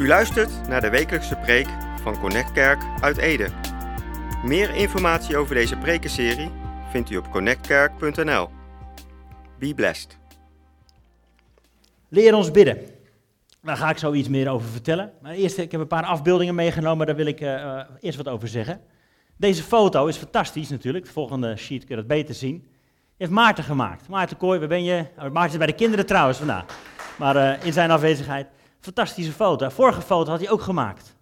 U luistert naar de wekelijkse preek van Connect Kerk uit Ede. Meer informatie over deze prekenserie vindt u op connectkerk.nl. Be blessed. Leer ons bidden. Daar ga ik zo iets meer over vertellen. Maar eerst, ik heb een paar afbeeldingen meegenomen, daar wil ik uh, uh, eerst wat over zeggen. Deze foto is fantastisch natuurlijk. De volgende sheet kun je dat beter zien. Heeft Maarten gemaakt. Maarten Kooi, waar ben je? Oh, Maarten is bij de kinderen trouwens vandaag. Maar uh, in zijn afwezigheid. Fantastische foto. Vorige foto had hij ook gemaakt.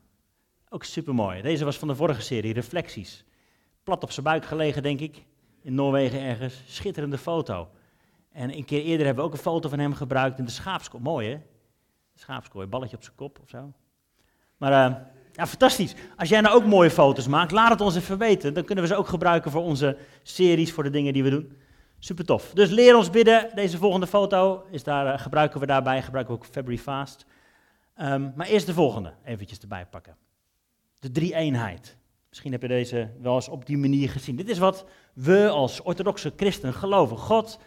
Ook supermooi. Deze was van de vorige serie, Reflecties. Plat op zijn buik gelegen, denk ik. In Noorwegen ergens. Schitterende foto. En een keer eerder hebben we ook een foto van hem gebruikt in de schaapskooi. Mooi hè? De schaapskooi, balletje op zijn kop of zo. Maar uh, ja, fantastisch. Als jij nou ook mooie foto's maakt, laat het ons even weten. Dan kunnen we ze ook gebruiken voor onze series, voor de dingen die we doen. Super tof. Dus leer ons bidden. Deze volgende foto is daar, uh, gebruiken we daarbij. Gebruiken we ook February Fast. Um, maar eerst de volgende eventjes erbij pakken. De drie-eenheid. Misschien heb je deze wel eens op die manier gezien. Dit is wat we als orthodoxe christen geloven. God,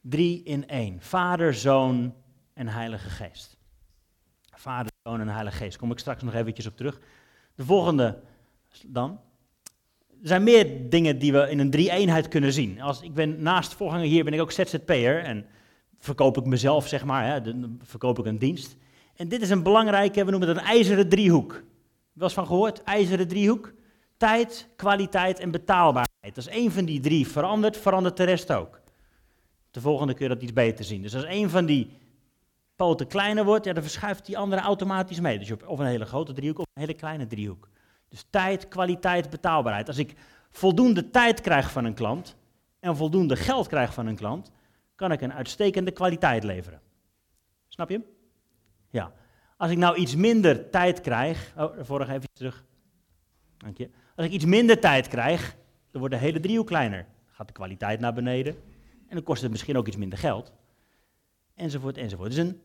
drie in één. Vader, Zoon en Heilige Geest. Vader, Zoon en Heilige Geest. Kom ik straks nog eventjes op terug. De volgende dan. Er zijn meer dingen die we in een drie-eenheid kunnen zien. Als, ik ben naast voorganger hier ben ik ook ZZP'er en verkoop ik mezelf, zeg maar, hè, dan verkoop ik een dienst. En dit is een belangrijke, we noemen het een ijzeren driehoek. Wel eens van gehoord? IJzeren driehoek. Tijd, kwaliteit en betaalbaarheid. Als één van die drie verandert, verandert de rest ook. De volgende je dat iets beter zien. Dus als één van die poten kleiner wordt, ja, dan verschuift die andere automatisch mee. Dus of een hele grote driehoek of een hele kleine driehoek. Dus tijd, kwaliteit, betaalbaarheid. Als ik voldoende tijd krijg van een klant en voldoende geld krijg van een klant, kan ik een uitstekende kwaliteit leveren. Snap je? Ja. Als ik nou iets minder tijd krijg. Oh, vorige even terug. Dank je. Als ik iets minder tijd krijg, dan wordt de hele driehoek kleiner. Dan gaat de kwaliteit naar beneden. En dan kost het misschien ook iets minder geld. Enzovoort, enzovoort. Dus een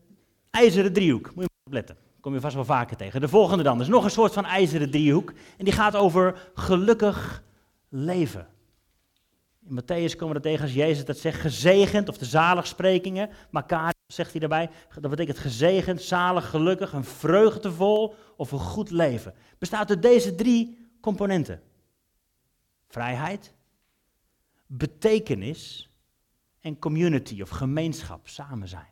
ijzeren driehoek. Moet je maar opletten. Kom je vast wel vaker tegen. De volgende dan. is nog een soort van ijzeren driehoek. En die gaat over gelukkig leven. In Matthäus komen we tegen als Jezus dat zegt, gezegend, of de zaligsprekingen. Makarios zegt hij daarbij, dat betekent gezegend, zalig, gelukkig, een vreugdevol of een goed leven. Bestaat uit deze drie componenten. Vrijheid, betekenis en community of gemeenschap, samen zijn.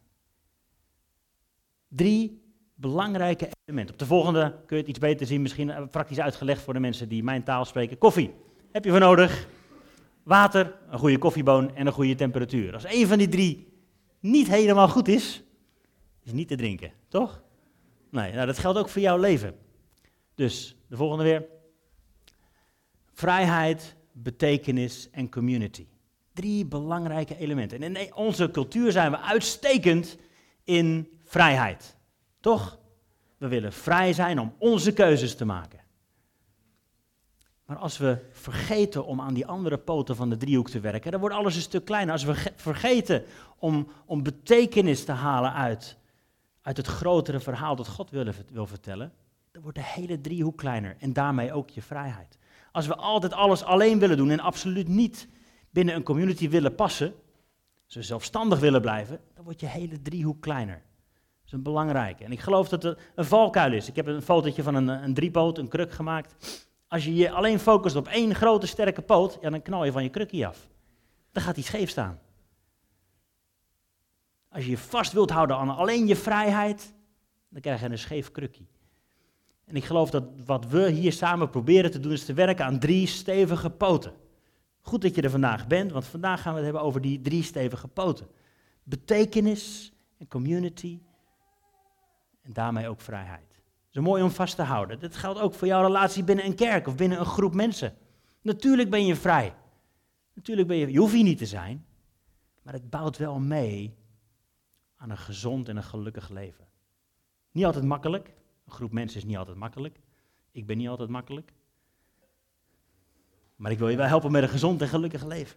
Drie belangrijke elementen. Op de volgende kun je het iets beter zien, misschien praktisch uitgelegd voor de mensen die mijn taal spreken. Koffie, heb je voor nodig? Water, een goede koffieboon en een goede temperatuur. Als een van die drie niet helemaal goed is, is niet te drinken, toch? Nee, nou dat geldt ook voor jouw leven. Dus de volgende weer. Vrijheid, betekenis en community. Drie belangrijke elementen. En in onze cultuur zijn we uitstekend in vrijheid. Toch? We willen vrij zijn om onze keuzes te maken. Maar als we vergeten om aan die andere poten van de driehoek te werken, dan wordt alles een stuk kleiner. Als we vergeten om, om betekenis te halen uit, uit het grotere verhaal dat God wil, wil vertellen, dan wordt de hele driehoek kleiner en daarmee ook je vrijheid. Als we altijd alles alleen willen doen en absoluut niet binnen een community willen passen, we zelfstandig willen blijven, dan wordt je hele driehoek kleiner. Dat is een belangrijke. En ik geloof dat het een valkuil is. Ik heb een fotootje van een, een driepoot, een kruk gemaakt. Als je je alleen focust op één grote sterke poot, dan knal je van je krukkie af. Dan gaat hij scheef staan. Als je je vast wilt houden aan alleen je vrijheid, dan krijg je een scheef krukkie. En ik geloof dat wat we hier samen proberen te doen, is te werken aan drie stevige poten. Goed dat je er vandaag bent, want vandaag gaan we het hebben over die drie stevige poten. Betekenis en community en daarmee ook vrijheid is mooi om vast te houden. Dat geldt ook voor jouw relatie binnen een kerk of binnen een groep mensen. Natuurlijk ben je vrij. Natuurlijk ben je, je hoeft hier niet te zijn, maar het bouwt wel mee aan een gezond en een gelukkig leven. Niet altijd makkelijk. Een groep mensen is niet altijd makkelijk. Ik ben niet altijd makkelijk. Maar ik wil je wel helpen met een gezond en gelukkig leven.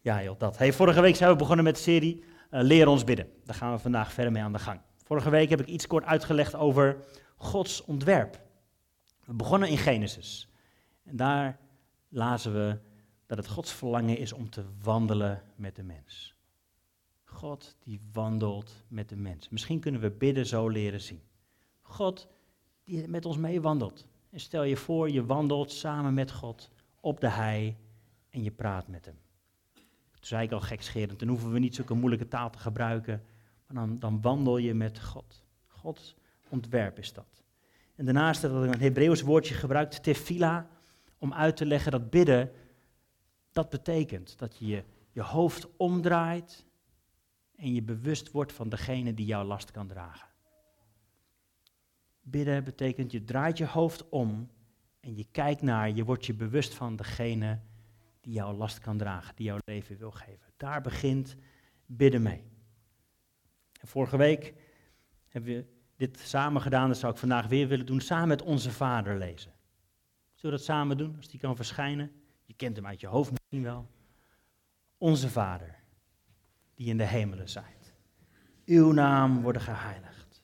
Ja, joh, dat. Hey, vorige week zijn we begonnen met de serie uh, Leer ons bidden. Daar gaan we vandaag verder mee aan de gang. Vorige week heb ik iets kort uitgelegd over Gods ontwerp. We begonnen in Genesis. En daar lazen we dat het Gods verlangen is om te wandelen met de mens. God die wandelt met de mens. Misschien kunnen we bidden zo leren zien. God die met ons meewandelt. En stel je voor, je wandelt samen met God op de hei en je praat met hem. Toen zei ik al gekscherend, dan hoeven we niet zulke moeilijke taal te gebruiken, dan, dan wandel je met God. Gods ontwerp is dat. En daarnaast heb ik een Hebreeuws woordje gebruikt, tefila, om uit te leggen dat bidden, dat betekent dat je je hoofd omdraait en je bewust wordt van degene die jouw last kan dragen. Bidden betekent je draait je hoofd om en je kijkt naar, je wordt je bewust van degene die jouw last kan dragen, die jouw leven wil geven. Daar begint bidden mee. En vorige week hebben we dit samen gedaan, dat zou ik vandaag weer willen doen, samen met onze vader lezen. Zullen we dat samen doen, als die kan verschijnen? Je kent hem uit je hoofd misschien wel. Onze vader, die in de hemelen zijt. Uw naam worden geheiligd.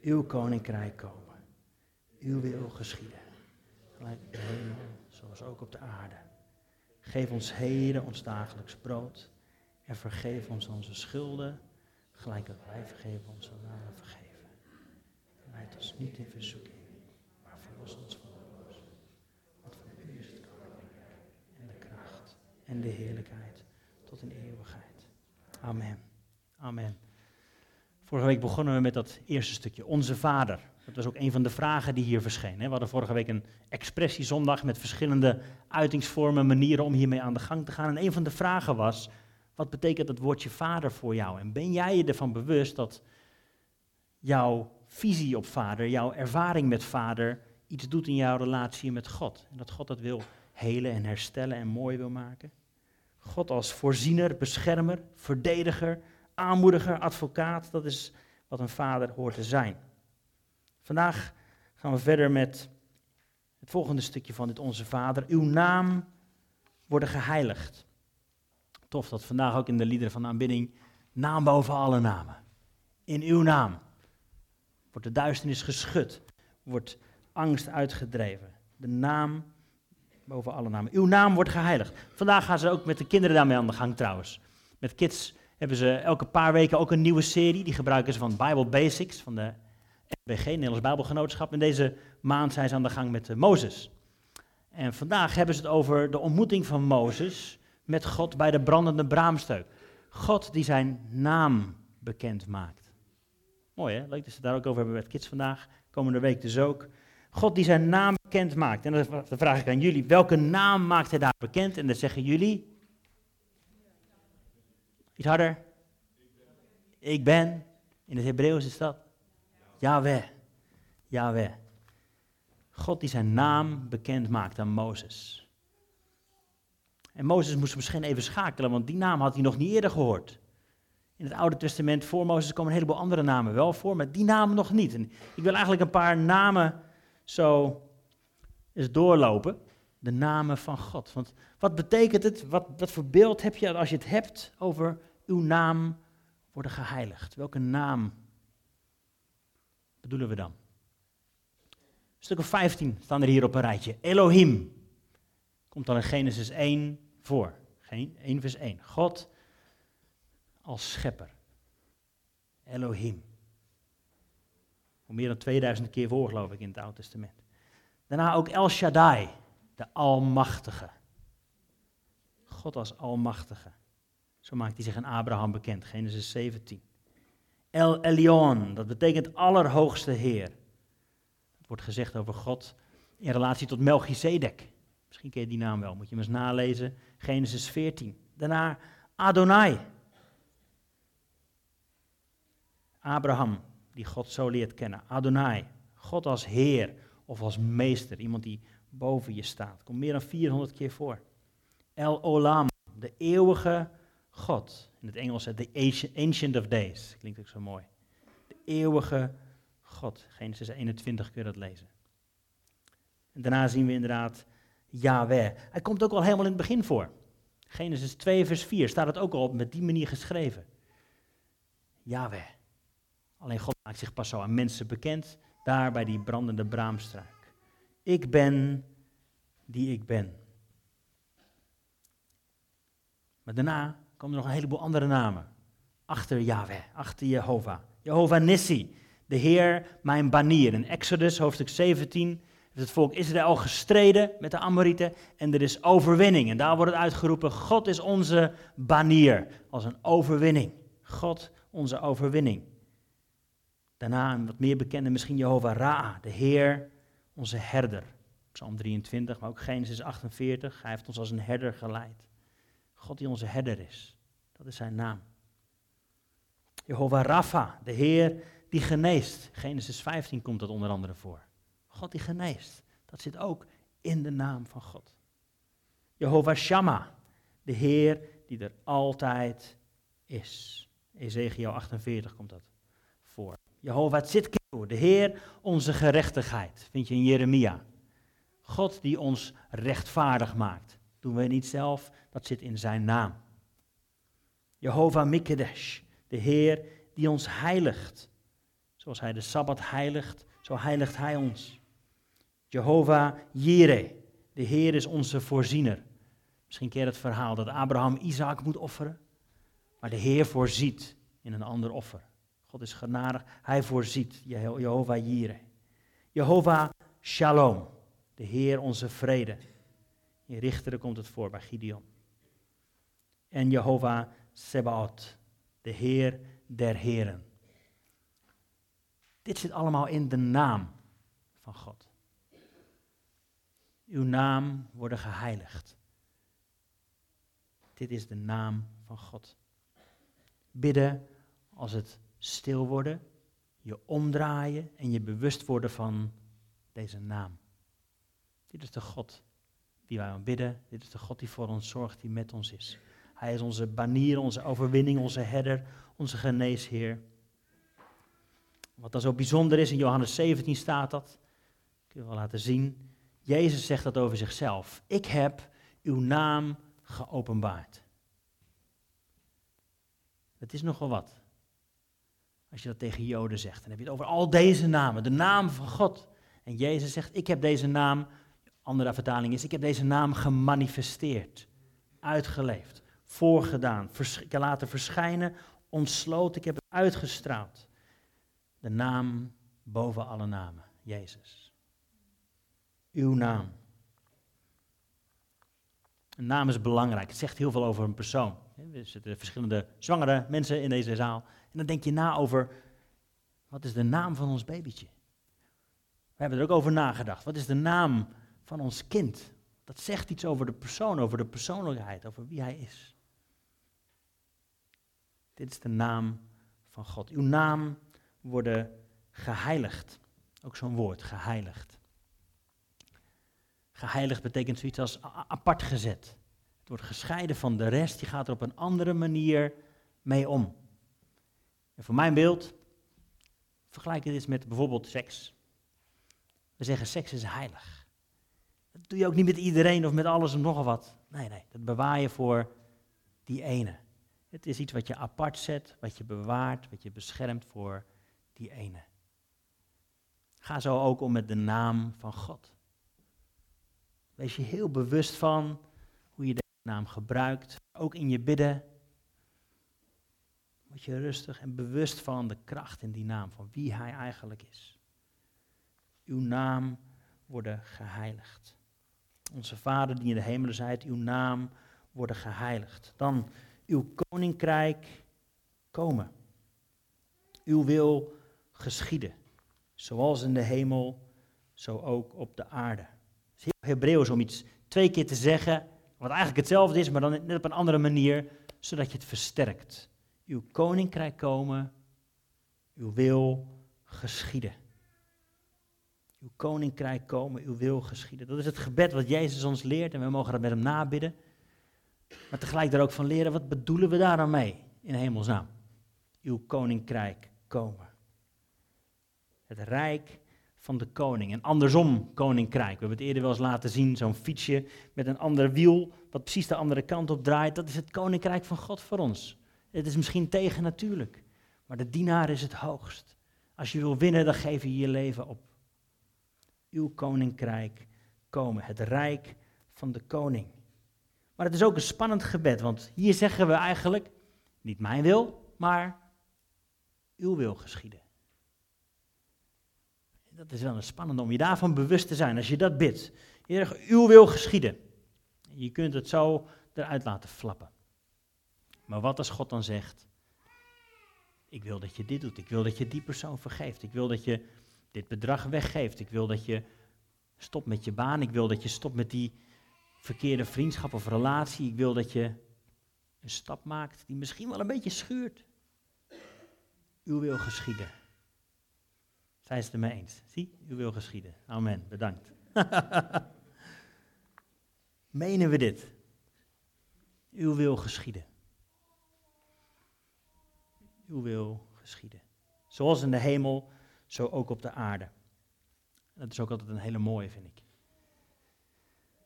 Uw koninkrijk komen. Uw wil geschieden. Gelijk op de hemel, zoals ook op de aarde. Geef ons heden ons dagelijks brood. En vergeef ons onze schulden, gelijk dat wij vergeven onze namen vergeven. Leid ons niet in verzoeking, maar verlos ons van de boos. Want van u is het koninkrijk en de kracht en de heerlijkheid tot in eeuwigheid. Amen. Amen. Vorige week begonnen we met dat eerste stukje, Onze Vader. Dat was ook een van de vragen die hier verscheen. We hadden vorige week een expressiezondag met verschillende uitingsvormen, manieren om hiermee aan de gang te gaan. En een van de vragen was, wat betekent het woordje vader voor jou? En ben jij je ervan bewust dat jouw visie op vader, jouw ervaring met vader, iets doet in jouw relatie met God? En dat God dat wil helen en herstellen en mooi wil maken? God als voorziener, beschermer, verdediger, aanmoediger, advocaat, dat is wat een vader hoort te zijn. Vandaag gaan we verder met het volgende stukje van dit Onze Vader. Uw naam worden geheiligd. Tof dat vandaag ook in de liederen van de aanbidding naam boven alle namen. In uw naam wordt de duisternis geschud, wordt angst uitgedreven. De naam boven alle namen. Uw naam wordt geheiligd. Vandaag gaan ze ook met de kinderen daarmee aan de gang trouwens. Met kids hebben ze elke paar weken ook een nieuwe serie. Die gebruiken ze van Bible Basics, van de NBG, Nederlands Bijbelgenootschap. En deze maand zijn ze aan de gang met uh, Mozes. En vandaag hebben ze het over de ontmoeting van Mozes met God bij de brandende braamsteuk. God die zijn naam bekend maakt. Mooi hè, leuk dat ze daar ook over hebben met kids vandaag. Komende week dus ook. God die zijn naam bekend maakt. En dan vraag ik aan jullie, welke naam maakt hij daar bekend? En dan zeggen jullie... Iets harder. Ik ben. In het Hebreeuws is dat Yahweh. Yahweh. God die zijn naam bekend maakt aan Mozes. En Mozes moest misschien even schakelen, want die naam had hij nog niet eerder gehoord. In het Oude Testament voor Mozes komen een heleboel andere namen wel voor, maar die naam nog niet. En ik wil eigenlijk een paar namen zo eens doorlopen. De namen van God. Want wat betekent het? Wat, wat voor beeld heb je als je het hebt over uw naam worden geheiligd? Welke naam bedoelen we dan? Stuk of 15 staan er hier op een rijtje. Elohim. Komt dan in Genesis 1 voor. 1 vers 1. God als schepper. Elohim. Voor meer dan 2000 keer voor, geloof ik, in het Oude Testament. Daarna ook El Shaddai, de Almachtige. God als Almachtige. Zo maakt hij zich aan Abraham bekend, Genesis 17. El Elyon, dat betekent Allerhoogste Heer. Dat wordt gezegd over God in relatie tot Melchizedek. Misschien ken die naam wel, moet je hem eens nalezen. Genesis 14. Daarna Adonai. Abraham, die God zo leert kennen. Adonai, God als Heer of als Meester, iemand die boven je staat. Komt meer dan 400 keer voor. El Olam, de eeuwige God. In het Engels de Ancient of Days. Klinkt ook zo mooi. De eeuwige God. Genesis 21 kun je dat lezen. En daarna zien we inderdaad Yahweh. Hij komt ook al helemaal in het begin voor. Genesis 2, vers 4 staat het ook al op met die manier geschreven. Yahweh. Alleen God maakt zich pas zo aan mensen bekend, daar bij die brandende braamstruik. Ik ben die ik ben. Maar daarna komen er nog een heleboel andere namen. achter Yahweh, achter Jehovah. Jehovah Nissi, de Heer, mijn banier. In Exodus hoofdstuk 17 heeft het volk Israël gestreden met de Amorieten en er is overwinning. En daar wordt het uitgeroepen, God is onze banier, als een overwinning. God, onze overwinning. Daarna een wat meer bekende misschien Jehovah Ra, de Heer, onze herder. Psalm 23, maar ook Genesis 48. Hij heeft ons als een herder geleid. God die onze herder is. Dat is zijn naam. Jehovah Rapha, de Heer die geneest. Genesis 15 komt dat onder andere voor. God die geneest. Dat zit ook in de naam van God. Jehovah Shammah, de Heer die er altijd is. Ezekiel 48 komt dat voor. Jehovah Tzidkenu, de Heer onze gerechtigheid. Vind je in Jeremia. God die ons rechtvaardig maakt. Doen we niet zelf, dat zit in zijn naam. Jehovah Mikedesh, de Heer die ons heiligt. Zoals hij de Sabbat heiligt, zo heiligt hij ons. Jehovah Jireh, de Heer is onze voorziener. Misschien je het verhaal dat Abraham Isaac moet offeren, maar de Heer voorziet in een ander offer. God is genadig, hij voorziet, Jehovah Jireh. Jehovah Shalom, de Heer onze vrede. In Richteren komt het voor bij Gideon. En Jehovah Sebaot, de Heer der Heren. Dit zit allemaal in de naam van God. Uw naam worden geheiligd. Dit is de naam van God. Bidden als het stil worden, je omdraaien en je bewust worden van deze naam. Dit is de God die wij aanbidden. Dit is de God die voor ons zorgt, die met ons is. Hij is onze banier, onze overwinning, onze herder, onze geneesheer. Wat dan zo bijzonder is, in Johannes 17 staat dat, ik wil wel laten zien. Jezus zegt dat over zichzelf. Ik heb uw naam geopenbaard. Het is nogal wat. Als je dat tegen Joden zegt, dan heb je het over al deze namen, de naam van God. En Jezus zegt, ik heb deze naam, andere vertaling is, ik heb deze naam gemanifesteerd, uitgeleefd, voorgedaan, vers, laten verschijnen, ontsloten, ik heb het uitgestraald. De naam boven alle namen, Jezus. Uw naam. Een naam is belangrijk. Het zegt heel veel over een persoon. Er zitten verschillende zwangere mensen in deze zaal. En dan denk je na over, wat is de naam van ons babytje? We hebben er ook over nagedacht. Wat is de naam van ons kind? Dat zegt iets over de persoon, over de persoonlijkheid, over wie hij is. Dit is de naam van God. Uw naam worden geheiligd. Ook zo'n woord, geheiligd. Geheiligd betekent zoiets als apart gezet. Het wordt gescheiden van de rest, die gaat er op een andere manier mee om. En voor mijn beeld, vergelijk het eens met bijvoorbeeld seks. We zeggen seks is heilig. Dat doe je ook niet met iedereen of met alles en nog wat. Nee, nee, dat bewaar je voor die ene. Het is iets wat je apart zet, wat je bewaart, wat je beschermt voor die ene. Ga zo ook om met de naam van God. Wees je heel bewust van hoe je deze naam gebruikt, ook in je bidden. Word je rustig en bewust van de kracht in die naam, van wie hij eigenlijk is. Uw naam worden geheiligd. Onze Vader die in de hemelen zijt, uw naam worden geheiligd. Dan uw koninkrijk komen. Uw wil geschieden. Zoals in de hemel, zo ook op de aarde. Hebreeuws om iets twee keer te zeggen, wat eigenlijk hetzelfde is, maar dan net op een andere manier, zodat je het versterkt. Uw koninkrijk komen, uw wil geschieden. Uw koninkrijk komen, uw wil geschieden. Dat is het gebed wat Jezus ons leert en we mogen dat met hem nabidden. Maar tegelijk daar ook van leren, wat bedoelen we daar dan mee in hemelsnaam? Uw koninkrijk komen. Het rijk van de koning. En andersom koninkrijk. We hebben het eerder wel eens laten zien, zo'n fietsje met een ander wiel, wat precies de andere kant op draait. Dat is het koninkrijk van God voor ons. Het is misschien tegen natuurlijk, maar de dienaar is het hoogst. Als je wil winnen, dan geef je je leven op. Uw koninkrijk komen, het rijk van de koning. Maar het is ook een spannend gebed, want hier zeggen we eigenlijk, niet mijn wil, maar uw wil geschieden. Dat is wel een spannende om je daarvan bewust te zijn als je dat bidt. Uw wil geschieden. Je kunt het zo eruit laten flappen. Maar wat als God dan zegt, ik wil dat je dit doet, ik wil dat je die persoon vergeeft, ik wil dat je dit bedrag weggeeft, ik wil dat je stopt met je baan, ik wil dat je stopt met die verkeerde vriendschap of relatie, ik wil dat je een stap maakt die misschien wel een beetje schuurt. Uw wil geschieden. Zijn ze het eens? Zie, uw wil geschieden. Amen, bedankt. Menen we dit? Uw wil geschieden. Uw wil geschieden. Zoals in de hemel, zo ook op de aarde. Dat is ook altijd een hele mooie, vind ik.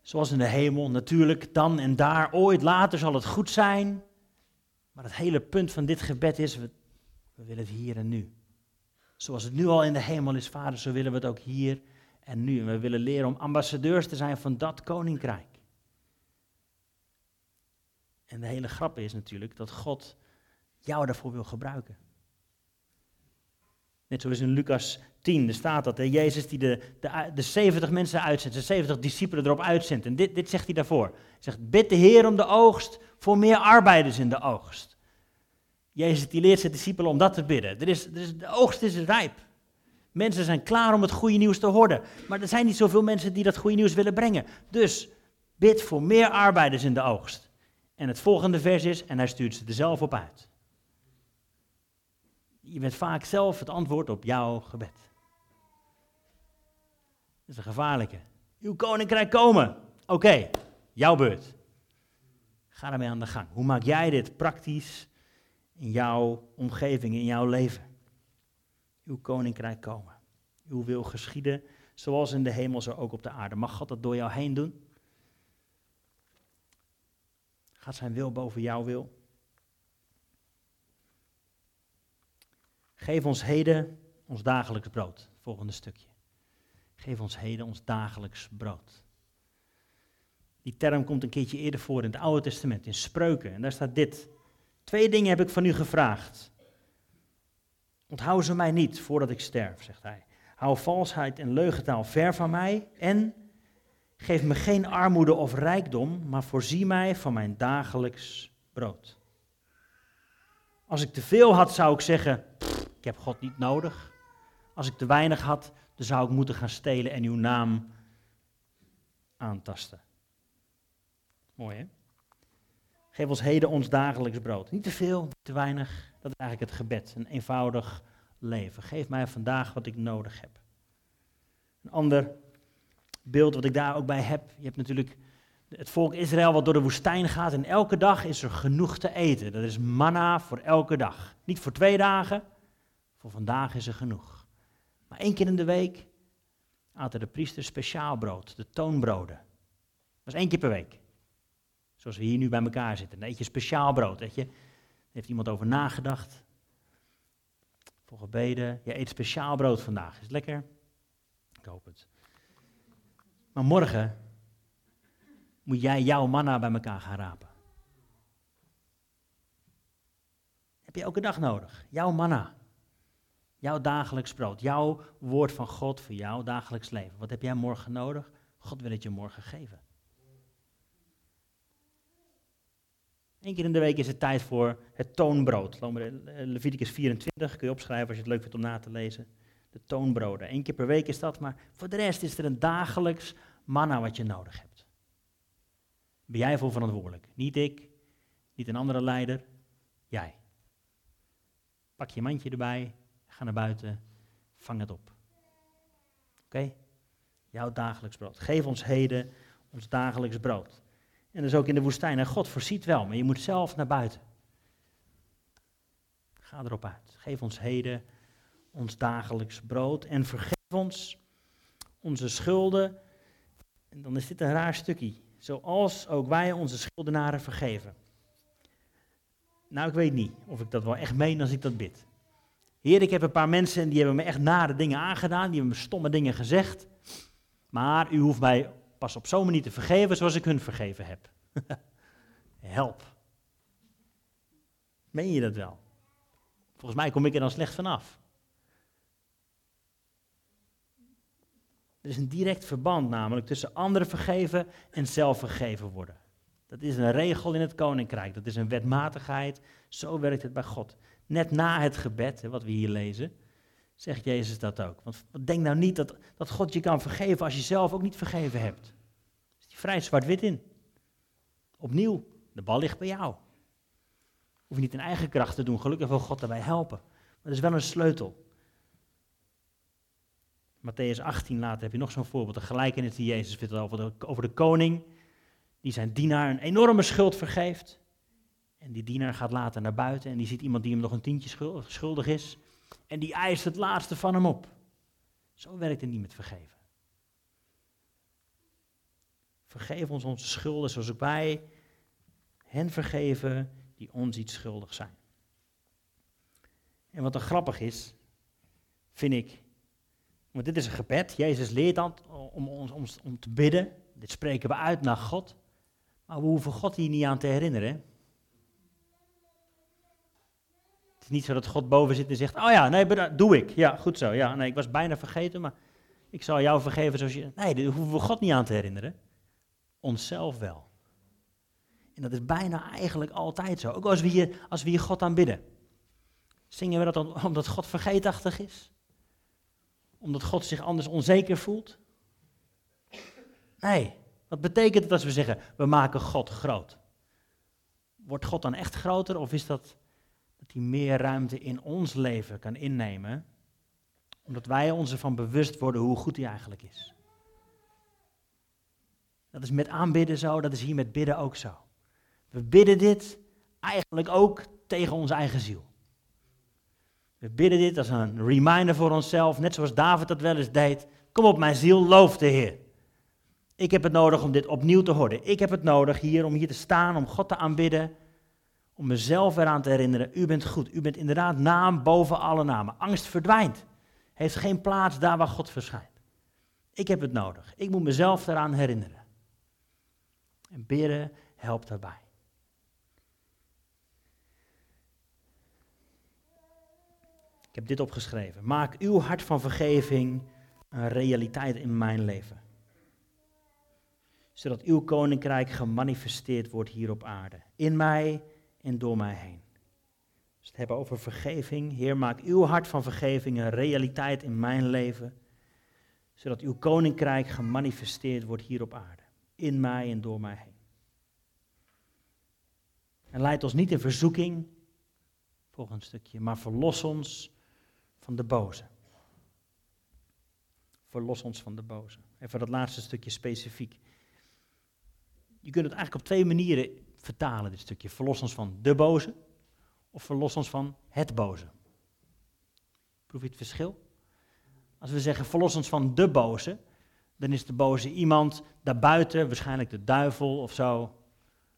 Zoals in de hemel, natuurlijk, dan en daar, ooit later zal het goed zijn. Maar het hele punt van dit gebed is, we willen het hier en nu. Zoals het nu al in de hemel is, Vader, zo willen we het ook hier en nu. En we willen leren om ambassadeurs te zijn van dat koninkrijk. En de hele grap is natuurlijk dat God jou daarvoor wil gebruiken. Net zoals in Lucas 10, er staat dat hè, Jezus die de, de, de 70 mensen uitzendt, de 70 discipelen erop uitzendt. En dit, dit zegt hij daarvoor. Hij zegt, bid de Heer om de oogst voor meer arbeiders in de oogst. Jezus die leert zijn discipelen om dat te bidden. Er is, er is, de oogst is rijp. Mensen zijn klaar om het goede nieuws te horen. Maar er zijn niet zoveel mensen die dat goede nieuws willen brengen. Dus bid voor meer arbeiders in de oogst. En het volgende vers is, en hij stuurt ze er zelf op uit. Je bent vaak zelf het antwoord op jouw gebed. Dat is een gevaarlijke. Uw koninkrijk komen. Oké, jouw beurt. Ga ermee aan de gang. Hoe maak jij dit praktisch in jouw omgeving, in jouw leven? Uw koninkrijk komen. Uw wil geschieden, zoals in de hemel, zo ook op de aarde. Mag God dat door jou heen doen? Gaat zijn wil boven jouw wil? Geef ons heden ons dagelijks brood. Volgende stukje. Geef ons heden ons dagelijks brood. Die term komt een keertje eerder voor in het Oude Testament, in Spreuken. En daar staat dit. Twee dingen heb ik van u gevraagd. Onthoud ze mij niet voordat ik sterf, zegt hij. Hou valsheid en leugentaal ver van mij en geef me geen armoede of rijkdom, maar voorzie mij van mijn dagelijks brood. Als ik te veel had, zou ik zeggen, ik heb God niet nodig. Als ik te weinig had, dan zou ik moeten gaan stelen en uw naam aantasten. Mooi hè? Geef ons heden ons dagelijks brood. Niet te veel, niet te weinig. Dat is eigenlijk het gebed. Een eenvoudig leven. Geef mij vandaag wat ik nodig heb. Een ander beeld wat ik daar ook bij heb. Je hebt natuurlijk het volk Israël wat door de woestijn gaat. En elke dag is er genoeg te eten. Dat is manna voor elke dag. Niet voor twee dagen. Voor vandaag is er genoeg. Maar één keer in de week aten de priesters speciaal brood. De toonbroden. Dat is één keer per week. Zoals we hier nu bij elkaar zitten. Dan eet je speciaal brood. Weet je. Heeft iemand over nagedacht. Voor gebeden. Je eet speciaal brood vandaag. Is het lekker? Ik hoop het. Maar morgen moet jij jouw manna bij elkaar gaan rapen. Heb je elke dag nodig. Jouw manna. Jouw dagelijks brood. Jouw woord van God voor jouw dagelijks leven. Wat heb jij morgen nodig? God wil het je morgen geven. Eén keer in de week is het tijd voor het toonbrood. Leviticus 24 kun je opschrijven als je het leuk vindt om na te lezen. De toonbroden. Eén keer per week is dat, maar voor de rest is er een dagelijks manna wat je nodig hebt. Ben jij voor verantwoordelijk? Niet ik, niet een andere leider, jij. Pak je mandje erbij, ga naar buiten, vang het op. Oké? Jouw dagelijks brood. Geef ons heden ons dagelijks brood. En is ook in de woestijn. En God voorziet wel, maar je moet zelf naar buiten. Ga erop uit. Geef ons heden ons dagelijks brood. En vergeef ons onze schulden. En dan is dit een raar stukje. Zoals ook wij onze schuldenaren vergeven. Nou, ik weet niet of ik dat wel echt meen als ik dat bid. Heer, ik heb een paar mensen die hebben me echt nare dingen aangedaan. Die hebben me stomme dingen gezegd. Maar u hoeft mij pas op zo'n manier te vergeven zoals ik hun vergeven heb. Help. Meen je dat wel? Volgens mij kom ik er dan slecht vanaf. Er is een direct verband namelijk tussen anderen vergeven en zelf vergeven worden. Dat is een regel in het koninkrijk, dat is een wetmatigheid. Zo werkt het bij God. Net na het gebed, wat we hier lezen, zegt Jezus dat ook. Want denk nou niet dat, dat God je kan vergeven als je zelf ook niet vergeven hebt. is die vrij zwart-wit in. Opnieuw, de bal ligt bij jou. Hoef je niet in eigen kracht te doen, gelukkig wil God daarbij helpen. Maar dat is wel een sleutel. Matthäus 18 later heb je nog zo'n voorbeeld, een gelijkenis die Jezus vertelt over de, over de koning, die zijn dienaar een enorme schuld vergeeft. En die dienaar gaat later naar buiten en die ziet iemand die hem nog een tientje schuldig is. En die eist het laatste van hem op. Zo werkt het niet met vergeven. Vergeef ons onze schulden zoals ook wij hen vergeven die ons iets schuldig zijn. En wat er grappig is, vind ik, want dit is een gebed, Jezus leert dan om ons om, om te bidden, dit spreken we uit naar God, maar we hoeven God hier niet aan te herinneren. Het is niet zo dat God boven zit en zegt, oh ja, nee, doe ik. Ja, goed zo. Ja, nee, ik was bijna vergeten, maar ik zal jou vergeven zoals je... Nee, daar hoeven we God niet aan te herinneren. Onszelf wel. En dat is bijna eigenlijk altijd zo. Ook als we hier, als we hier God aanbidden. Zingen we dat dan omdat God vergeetachtig is? Omdat God zich anders onzeker voelt? Nee. Wat betekent het als we zeggen, we maken God groot? Wordt God dan echt groter of is dat hij meer ruimte in ons leven kan innemen? Omdat wij ons ervan bewust worden hoe goed hij eigenlijk is. Dat is met aanbidden zo, dat is hier met bidden ook zo. We bidden dit eigenlijk ook tegen onze eigen ziel. We bidden dit als een reminder voor onszelf, net zoals David dat wel eens deed. Kom op mijn ziel, loof de Heer. Ik heb het nodig om dit opnieuw te horen. Ik heb het nodig hier om hier te staan, om God te aanbidden. Om mezelf eraan te herinneren, u bent goed. U bent inderdaad naam boven alle namen. Angst verdwijnt. Heeft geen plaats daar waar God verschijnt. Ik heb het nodig. Ik moet mezelf eraan herinneren. En bidden helpt daarbij. Ik heb dit opgeschreven. Maak uw hart van vergeving een realiteit in mijn leven. Zodat uw koninkrijk gemanifesteerd wordt hier op aarde. In mij en door mij heen. Als het hebben over vergeving. Heer, maak uw hart van vergeving een realiteit in mijn leven. Zodat uw koninkrijk gemanifesteerd wordt hier op aarde. In mij en door mij heen. En leid ons niet in verzoeking. Volgend stukje. Maar verlos ons van de boze. Verlos ons van de boze. Even dat laatste stukje specifiek. Je kunt het eigenlijk op twee manieren vertalen, dit stukje. Verlos ons van de boze of verlos ons van het boze. Proef je het verschil? Als we zeggen verlos ons van de boze, dan is de boze iemand daarbuiten, waarschijnlijk de duivel of zo.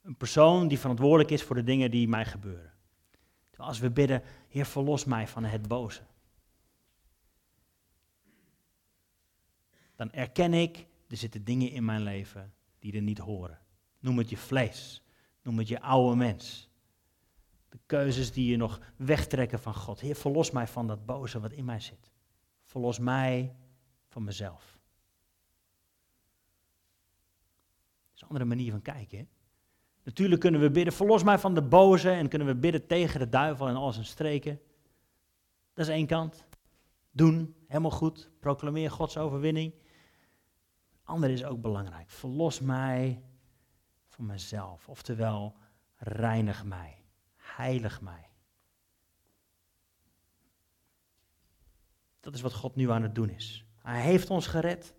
Een persoon die verantwoordelijk is voor de dingen die mij gebeuren. Terwijl als we bidden, Heer, verlos mij van het boze. dan erken ik, er zitten dingen in mijn leven die er niet horen. Noem het je vlees, noem het je oude mens. De keuzes die je nog wegtrekken van God. Heer, verlos mij van dat boze wat in mij zit. Verlos mij van mezelf. Dat is een andere manier van kijken. Hè? Natuurlijk kunnen we bidden, verlos mij van de boze en kunnen we bidden tegen de duivel en al zijn streken. Dat is één kant. Doen, helemaal goed, proclameer Gods overwinning andere is ook belangrijk. Verlos mij van mezelf. Oftewel, reinig mij. Heilig mij. Dat is wat God nu aan het doen is. Hij heeft ons gered.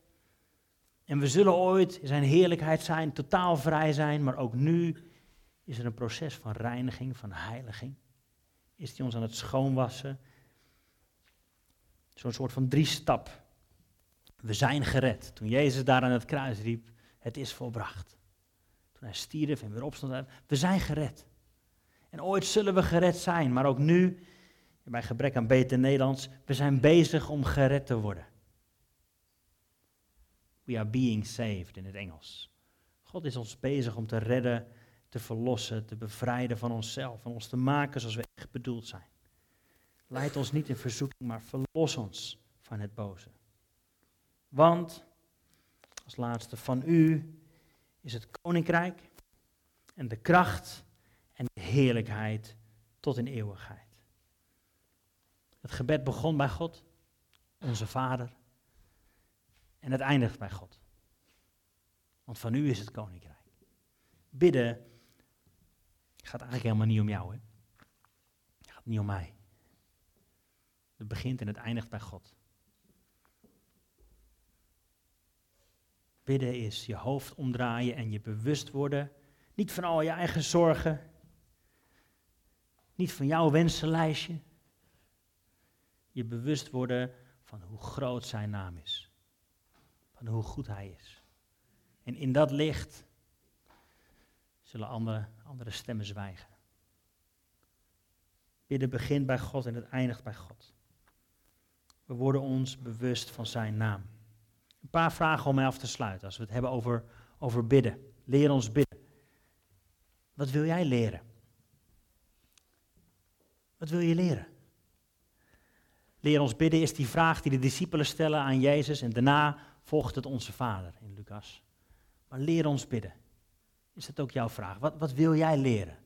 En we zullen ooit zijn heerlijkheid zijn, totaal vrij zijn. Maar ook nu is er een proces van reiniging, van heiliging. Is hij ons aan het schoonwassen. Zo'n soort van drie stap we zijn gered. Toen Jezus daar aan het kruis riep, het is volbracht. Hij stierf en weer opstond, we zijn gered. En ooit zullen we gered zijn, maar ook nu, bij gebrek aan beter Nederlands, we zijn bezig om gered te worden. We are being saved in het Engels. God is ons bezig om te redden, te verlossen, te bevrijden van onszelf, van ons te maken zoals we echt bedoeld zijn. Leid ons niet in verzoeking, maar verlos ons van het boze. Want, als laatste, van u is het koninkrijk en de kracht en de heerlijkheid tot in eeuwigheid. Het gebed begon bij God, onze Vader, en het eindigt bij God. Want van u is het koninkrijk. Bidden gaat eigenlijk helemaal niet om jou, hè? Het gaat niet om mij. Het begint en het eindigt bij God. Bidden is je hoofd omdraaien en je bewust worden. Niet van al je eigen zorgen. Niet van jouw wensenlijstje. Je bewust worden van hoe groot zijn naam is. Van hoe goed hij is. En in dat licht zullen andere, andere stemmen zwijgen. Bidden begint bij God en het eindigt bij God. We worden ons bewust van zijn naam. Een paar vragen om mij af te sluiten als we het hebben over, over bidden. Leer ons bidden. Wat wil jij leren? Wat wil je leren? Leer ons bidden is die vraag die de discipelen stellen aan Jezus en daarna volgt het onze Vader in Lucas. Maar leer ons bidden. Is dat ook jouw vraag? Wat, wat wil jij leren?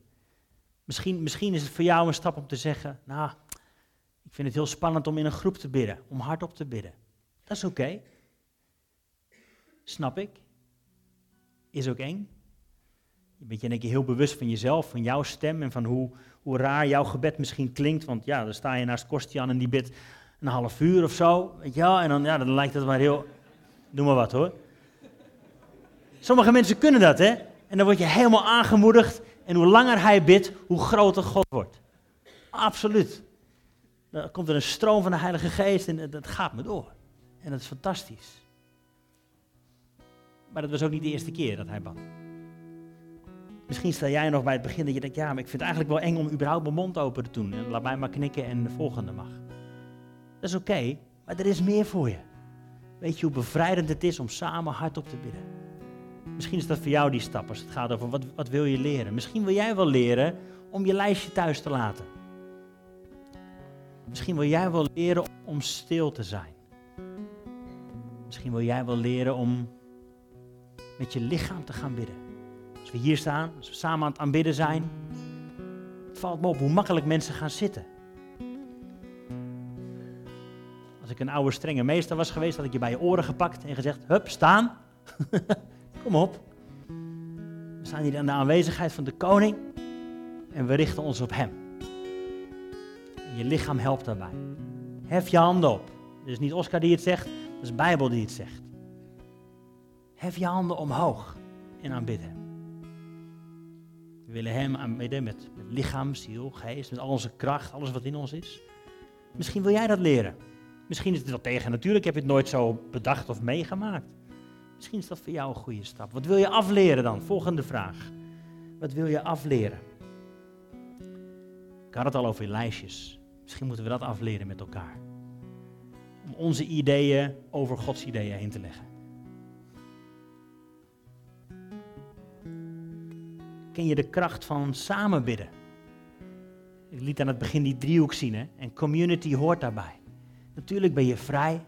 Misschien, misschien is het voor jou een stap om te zeggen, nou, ik vind het heel spannend om in een groep te bidden, om hardop te bidden. Dat is oké. Snap ik. Is ook eng. Je bent je denk ik heel bewust van jezelf, van jouw stem en van hoe, hoe raar jouw gebed misschien klinkt. Want ja, dan sta je naast Kostian en die bidt een half uur of zo. Weet je wel? En dan, ja, dan lijkt het maar heel... Doe maar wat hoor. Sommige mensen kunnen dat, hè? En dan word je helemaal aangemoedigd. En hoe langer hij bidt, hoe groter God wordt. Absoluut. Dan komt er een stroom van de Heilige Geest en dat gaat me door. En dat is fantastisch. Maar dat was ook niet de eerste keer dat hij bad. Misschien sta jij nog bij het begin dat je denkt, ja, maar ik vind het eigenlijk wel eng om überhaupt mijn mond open te doen. En laat mij maar knikken en de volgende mag. Dat is oké, maar er is meer voor je. Weet je hoe bevrijdend het is om samen hardop te bidden? Misschien is dat voor jou die stap als het gaat over wat, wat wil je leren. Misschien wil jij wel leren om je lijstje thuis te laten. Misschien wil jij wel leren om stil te zijn. Misschien wil jij wel leren om met je lichaam te gaan bidden. Als we hier staan, als we samen aan het aanbidden zijn, het valt me op hoe makkelijk mensen gaan zitten. Als ik een oude strenge meester was geweest, had ik je bij je oren gepakt en gezegd, hup, staan. Kom op. We staan hier in de aanwezigheid van de koning en we richten ons op hem. En je lichaam helpt daarbij. Hef je handen op. Het is niet Oscar die het zegt, het is Bijbel die het zegt. Hef je handen omhoog en aanbidden. We willen Hem aanbidden met, lichaam, ziel, geest, met al onze kracht, alles wat in ons is. Misschien wil jij dat leren. Misschien is het wel tegen natuurlijk, heb je het nooit zo bedacht of meegemaakt. Misschien is dat voor jou een goede stap. Wat wil je afleren dan? Volgende vraag. Wat wil je afleren? Ik had het al over je lijstjes. Misschien moeten we dat afleren met elkaar. Om onze ideeën over Gods ideeën heen te leggen. Ken je de kracht van samen bidden. Ik liet aan het begin die driehoek zien hè? en community hoort daarbij. Natuurlijk ben je vrij,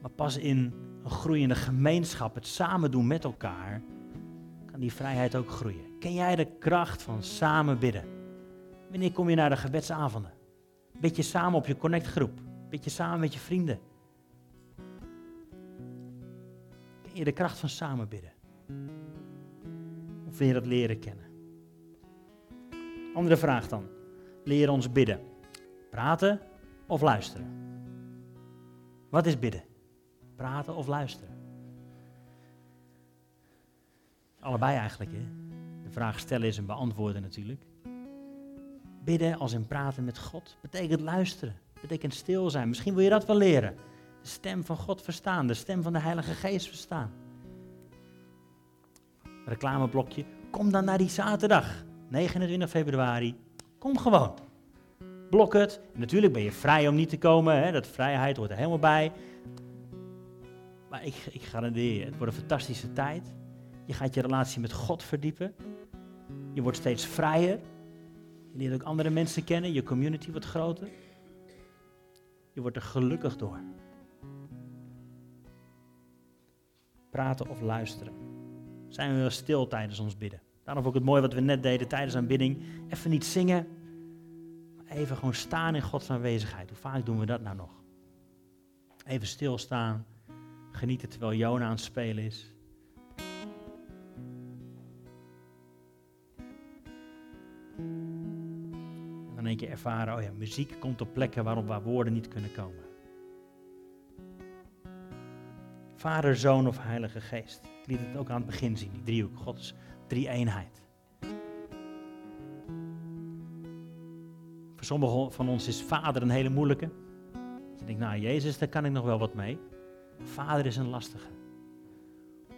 maar pas in een groeiende gemeenschap, het samen doen met elkaar, kan die vrijheid ook groeien. Ken jij de kracht van samen bidden? Wanneer kom je naar de gebedsavonden? Bid je samen op je connectgroep? Bid je samen met je vrienden? Ken je de kracht van samen bidden? Je dat leren kennen? Andere vraag dan. Leer ons bidden. Praten of luisteren? Wat is bidden? Praten of luisteren? Allebei eigenlijk, hè? De vraag stellen is een beantwoorden natuurlijk. Bidden als in praten met God betekent luisteren, betekent stil zijn. Misschien wil je dat wel leren. De stem van God verstaan, de stem van de Heilige Geest verstaan reclameblokje. Kom dan naar die zaterdag, 29 februari. Kom gewoon. Blok het. natuurlijk ben je vrij om niet te komen. Hè? Dat vrijheid hoort er helemaal bij. Maar ik, ik garandeer je, het wordt een fantastische tijd. Je gaat je relatie met God verdiepen. Je wordt steeds vrijer. Je leert ook andere mensen kennen, je community wordt groter. Je wordt er gelukkig door. Praten of luisteren. Zijn we wel stil tijdens ons bidden. Daarom ik het mooi wat we net deden tijdens aanbidding. Even niet zingen, maar even gewoon staan in Gods aanwezigheid. Hoe vaak doen we dat nou nog? Even stilstaan, genieten terwijl Jona aan het spelen is. En dan een keer ervaren, oh ja, muziek komt op plekken waarop waar woorden niet kunnen komen. Vader, Zoon of Heilige Geest. Ik liet het ook aan het begin zien, die driehoek, Gods drie eenheid. Voor sommigen van ons is vader een hele moeilijke. Je denkt, nou Jezus, daar kan ik nog wel wat mee. Vader is een lastige.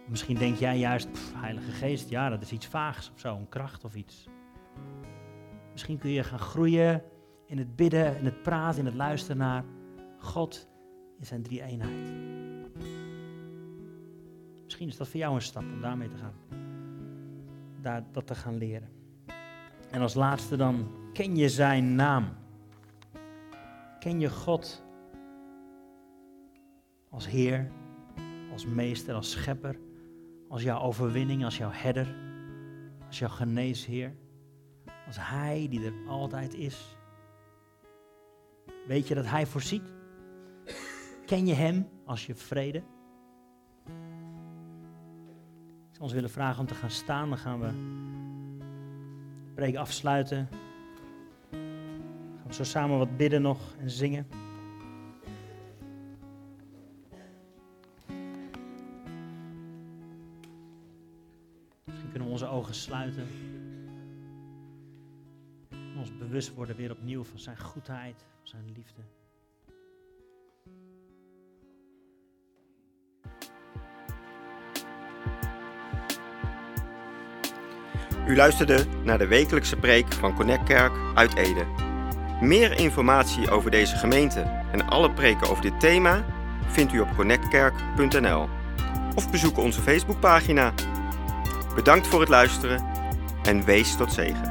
Misschien denk jij juist, Heilige Geest, ja, dat is iets vaags of zo, een kracht of iets. Misschien kun je gaan groeien in het bidden, in het praten, in het luisteren naar God in zijn drie eenheid. Misschien is dat voor jou een stap om daarmee te gaan. Daar, dat te gaan leren. En als laatste dan, ken je zijn naam? Ken je God als Heer, als Meester, als Schepper, als jouw overwinning, als jouw herder, als jouw geneesheer, als Hij die er altijd is? Weet je dat Hij voorziet? Ken je Hem als je vrede? Ons willen vragen om te gaan staan, dan gaan we de preek afsluiten. Gaan we zo samen wat bidden nog en zingen. Misschien kunnen we onze ogen sluiten. En ons bewust worden weer opnieuw van zijn goedheid, van zijn liefde. U luisterde naar de wekelijkse preek van Connect Kerk uit Ede. Meer informatie over deze gemeente en alle preken over dit thema vindt u op connectkerk.nl of bezoek onze Facebookpagina. Bedankt voor het luisteren en wees tot zegen.